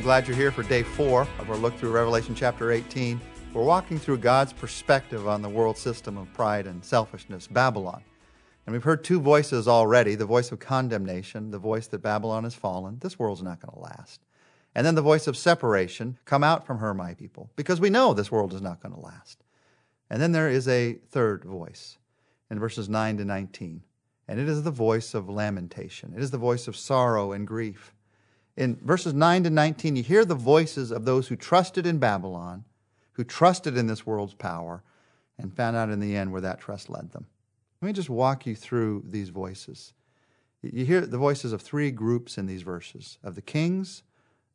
I'm glad you're here for day four of our look through Revelation chapter 18. We're walking through God's perspective on the world system of pride and selfishness, Babylon. And we've heard two voices already the voice of condemnation, the voice that Babylon has fallen. This world's not going to last. And then the voice of separation come out from her, my people, because we know this world is not going to last. And then there is a third voice in verses 9 to 19. And it is the voice of lamentation, it is the voice of sorrow and grief in verses 9 to 19, you hear the voices of those who trusted in Babylon, who trusted in this world's power, and found out in the end where that trust led them. Let me just walk you through these voices. You hear the voices of three groups in these verses of the kings,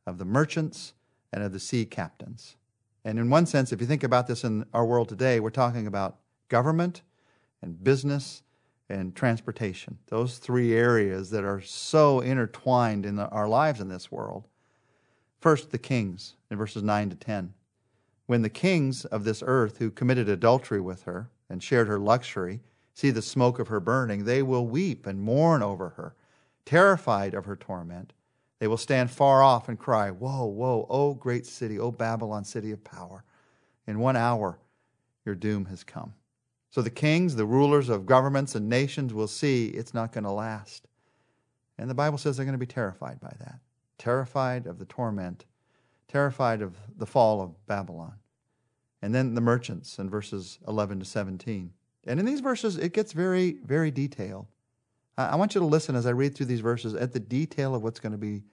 of the merchants, and of the sea captains. And in one sense, if you think about this in our world today, we're talking about government and business and transportation. Those three areas that are so intertwined in the, our lives in this world. First, the kings in verses 9 to 10. When the kings of this earth who committed adultery with her and shared her luxury see the smoke of her burning, they will weep and mourn over her, terrified of her torment. They will stand far off and cry, Woe, woe, O great city, O Babylon, city of power. In one hour, your doom has come. So the kings, the rulers of governments and nations will see it's not going to last. And the Bible says they're going to be terrified by that. Terrified of the torment, terrified of the fall of Babylon. And then the merchants in verses 11 to 17. And in these verses, it gets very, very detailed. I want you to listen as I read through these verses at the detail of what's going to be,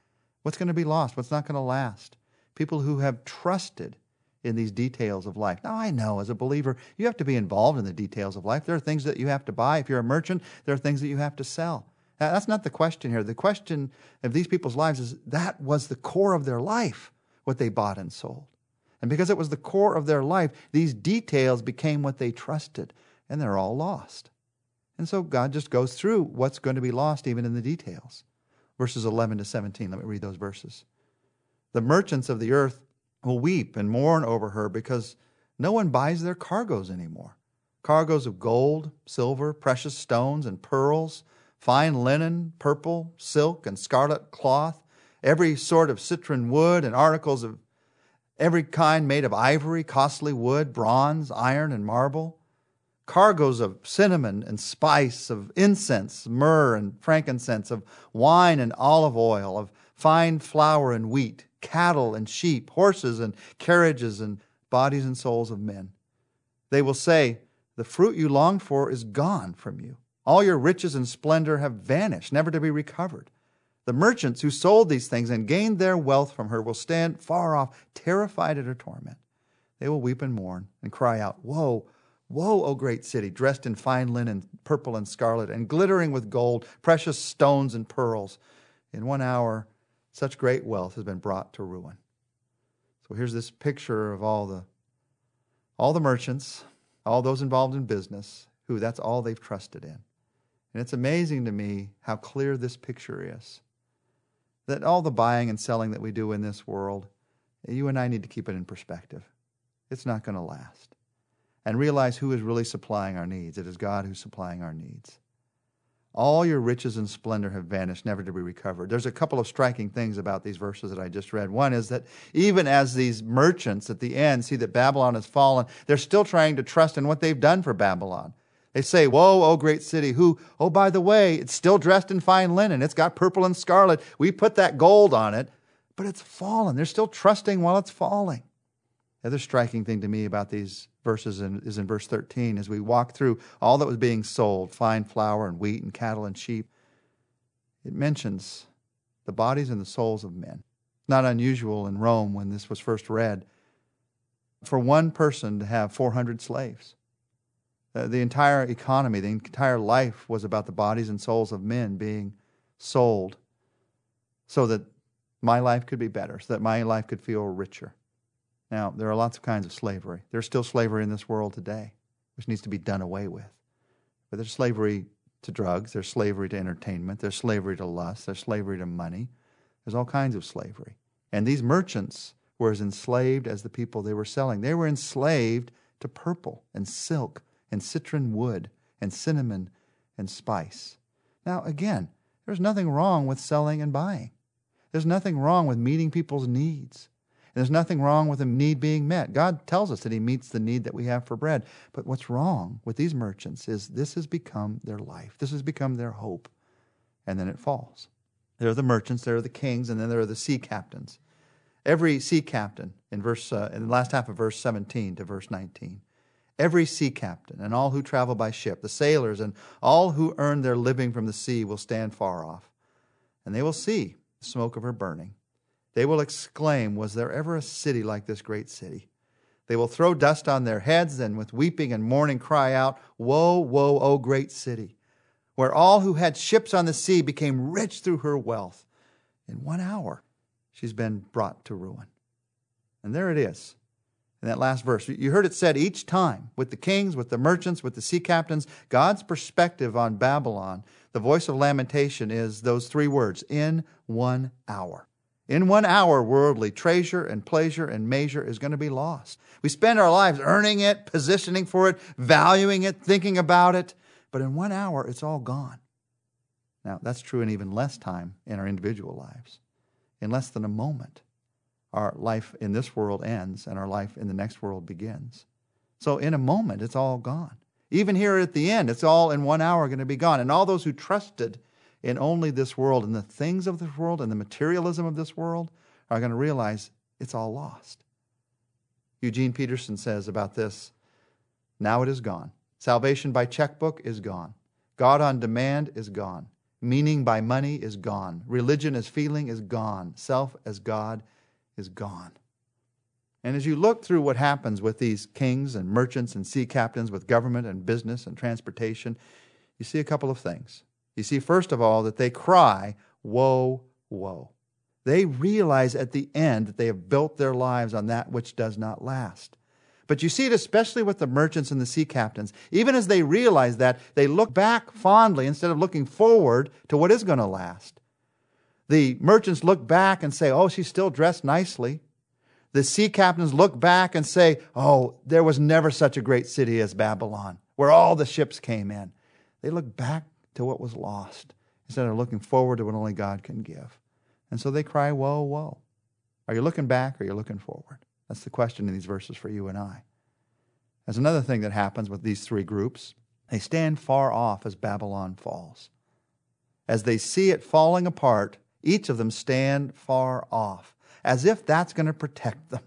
what's going to be lost, what's not going to last. People who have trusted in these details of life. Now, I know as a believer, you have to be involved in the details of life. There are things that you have to buy. If you're a merchant, there are things that you have to sell. That's not the question here. The question of these people's lives is that was the core of their life, what they bought and sold. And because it was the core of their life, these details became what they trusted, and they're all lost. And so God just goes through what's going to be lost even in the details. Verses 11 to 17. Let me read those verses. The merchants of the earth will weep and mourn over her because no one buys their cargoes anymore. Cargoes of gold, silver, precious stones, and pearls, fine linen, purple, silk, and scarlet cloth, every sort of citron wood, and articles of every kind made of ivory, costly wood, bronze, iron, and marble. Cargoes of cinnamon and spice, of incense, myrrh and frankincense, of wine and olive oil, of fine flour and wheat cattle and sheep, horses and carriages, and bodies and souls of men. They will say, The fruit you longed for is gone from you. All your riches and splendor have vanished, never to be recovered. The merchants who sold these things and gained their wealth from her will stand far off, terrified at her torment. They will weep and mourn and cry out, Woe, woe, O great city, dressed in fine linen, purple and scarlet, and glittering with gold, precious stones and pearls. In one hour such great wealth has been brought to ruin. So here's this picture of all the all the merchants, all those involved in business, who that's all they've trusted in. And it's amazing to me how clear this picture is. That all the buying and selling that we do in this world, you and I need to keep it in perspective. It's not going to last. And realize who is really supplying our needs. It is God who's supplying our needs. All your riches and splendor have vanished, never to be recovered. There's a couple of striking things about these verses that I just read. One is that even as these merchants at the end see that Babylon has fallen, they're still trying to trust in what they've done for Babylon. They say, Woe, O great city, who, oh, by the way, it's still dressed in fine linen. It's got purple and scarlet. We put that gold on it, but it's fallen. They're still trusting while it's falling. The other striking thing to me about these verses in, is in verse 13 as we walk through all that was being sold fine flour and wheat and cattle and sheep. It mentions the bodies and the souls of men. Not unusual in Rome when this was first read for one person to have 400 slaves. Uh, the entire economy, the entire life was about the bodies and souls of men being sold so that my life could be better, so that my life could feel richer. Now, there are lots of kinds of slavery. There's still slavery in this world today, which needs to be done away with. But there's slavery to drugs, there's slavery to entertainment, there's slavery to lust, there's slavery to money. There's all kinds of slavery. And these merchants were as enslaved as the people they were selling. They were enslaved to purple and silk and citron wood and cinnamon and spice. Now, again, there's nothing wrong with selling and buying. There's nothing wrong with meeting people's needs. And there's nothing wrong with a need being met. God tells us that He meets the need that we have for bread. But what's wrong with these merchants is this has become their life, this has become their hope. And then it falls. There are the merchants, there are the kings, and then there are the sea captains. Every sea captain, in, verse, uh, in the last half of verse 17 to verse 19, every sea captain and all who travel by ship, the sailors and all who earn their living from the sea will stand far off, and they will see the smoke of her burning they will exclaim, Was there ever a city like this great city? They will throw dust on their heads and with weeping and mourning cry out, Woe, woe, O great city, where all who had ships on the sea became rich through her wealth. In one hour, she's been brought to ruin. And there it is in that last verse. You heard it said each time with the kings, with the merchants, with the sea captains, God's perspective on Babylon, the voice of lamentation is those three words in one hour. In one hour, worldly treasure and pleasure and measure is going to be lost. We spend our lives earning it, positioning for it, valuing it, thinking about it, but in one hour, it's all gone. Now, that's true in even less time in our individual lives. In less than a moment, our life in this world ends and our life in the next world begins. So, in a moment, it's all gone. Even here at the end, it's all in one hour going to be gone. And all those who trusted in only this world and the things of this world and the materialism of this world are going to realize it's all lost. Eugene Peterson says about this now it is gone. Salvation by checkbook is gone. God on demand is gone. Meaning by money is gone. Religion as feeling is gone. Self as God is gone. And as you look through what happens with these kings and merchants and sea captains, with government and business and transportation, you see a couple of things. You see, first of all, that they cry, Woe, woe. They realize at the end that they have built their lives on that which does not last. But you see it especially with the merchants and the sea captains. Even as they realize that, they look back fondly instead of looking forward to what is going to last. The merchants look back and say, Oh, she's still dressed nicely. The sea captains look back and say, Oh, there was never such a great city as Babylon, where all the ships came in. They look back to what was lost instead of looking forward to what only God can give. And so they cry, Woe, woe. Are you looking back or are you looking forward? That's the question in these verses for you and I. There's another thing that happens with these three groups. They stand far off as Babylon falls. As they see it falling apart, each of them stand far off, as if that's going to protect them.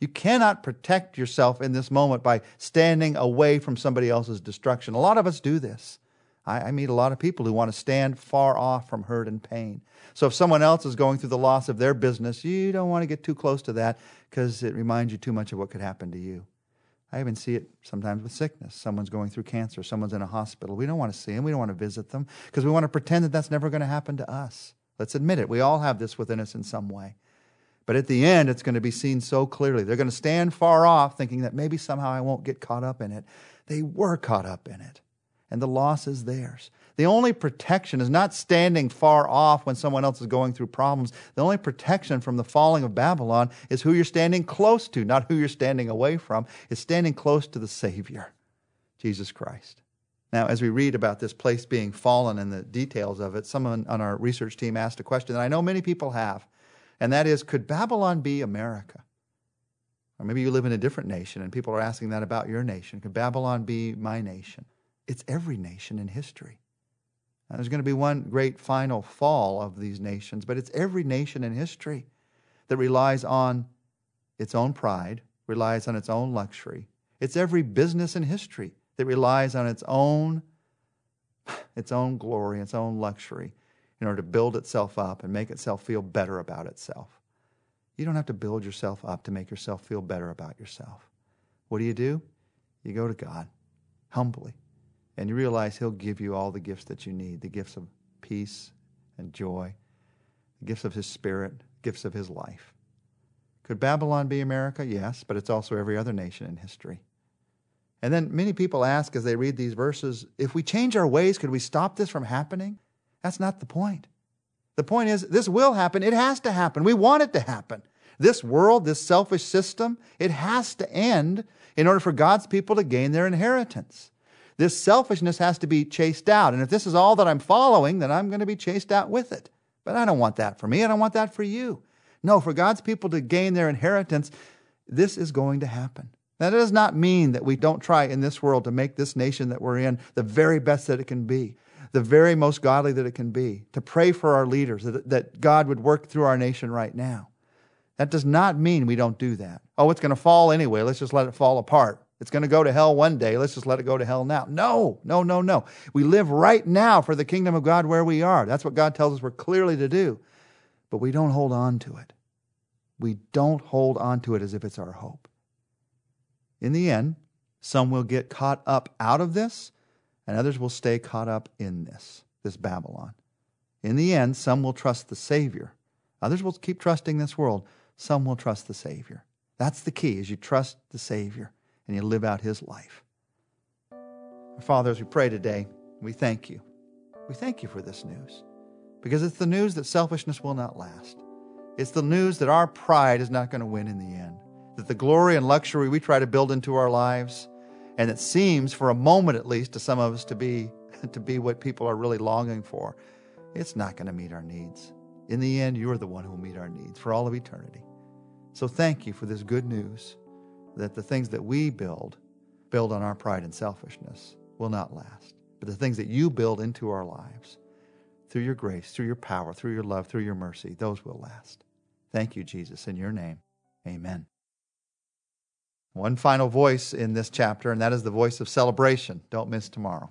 You cannot protect yourself in this moment by standing away from somebody else's destruction. A lot of us do this. I, I, meet a lot of people who want to stand far off from hurt and pain. So if someone else is going through the loss of their business, you don't want to get too close to that because it reminds you too much of what could happen to you. I even see it sometimes with sickness. Someone's going through cancer, someone's in a hospital. We don't want to see them, we don't want to visit them because we want to pretend that that's never going to happen to us. Let's admit it. We all have this within us in some way. But at the end, it's going to be seen so clearly. They're going to stand far off thinking that maybe somehow I won't get caught up in it. They were caught up in it and the loss is theirs. The only protection is not standing far off when someone else is going through problems. The only protection from the falling of Babylon is who you're standing close to, not who you're standing away from. It's standing close to the Savior, Jesus Christ. Now, as we read about this place being fallen and the details of it, someone on our research team asked a question that I know many people have, and that is Could Babylon be America? Or maybe you live in a different nation and people are asking that about your nation. Could Babylon be my nation? It's every nation in history. Now, there's going to be one great final fall of these nations, but it's every nation in history that relies on its own pride, relies on its own luxury. It's every business in history that relies on its own its own glory, its own luxury in order to build itself up and make itself feel better about itself. You don't have to build yourself up to make yourself feel better about yourself. What do you do? You go to God humbly and you realize He'll give you all the gifts that you need the gifts of peace and joy, the gifts of His Spirit, gifts of His life. Could Babylon be America? Yes, but it's also every other nation in history. And then many people ask as they read these verses if we change our ways, could we stop this from happening? That's not the point. The point is, this will happen. It has to happen. We want it to happen. This world, this selfish system, it has to end in order for God's people to gain their inheritance. This selfishness has to be chased out. And if this is all that I'm following, then I'm going to be chased out with it. But I don't want that for me. I don't want that for you. No, for God's people to gain their inheritance, this is going to happen. Now, that does not mean that we don't try in this world to make this nation that we're in the very best that it can be, the very most godly that it can be, to pray for our leaders, that, that God would work through our nation right now. That does not mean we don't do that. Oh, it's going to fall anyway. Let's just let it fall apart. It's going to go to hell one day. Let's just let it go to hell now. No, no, no, no. We live right now for the kingdom of God where we are. That's what God tells us we're clearly to do. But we don't hold on to it. We don't hold on to it as if it's our hope. In the end, some will get caught up out of this, and others will stay caught up in this, this Babylon. In the end, some will trust the Savior. Others will keep trusting this world. Some will trust the Savior. That's the key, is you trust the Savior and you live out his life. Father, as we pray today, we thank you. We thank you for this news because it's the news that selfishness will not last. It's the news that our pride is not going to win in the end, that the glory and luxury we try to build into our lives, and it seems for a moment at least to some of us to be to be what people are really longing for, it's not going to meet our needs. In the end, you are the one who will meet our needs for all of eternity. So thank you for this good news that the things that we build, build on our pride and selfishness, will not last. But the things that you build into our lives, through your grace, through your power, through your love, through your mercy, those will last. Thank you, Jesus. In your name, amen. One final voice in this chapter, and that is the voice of celebration. Don't miss tomorrow.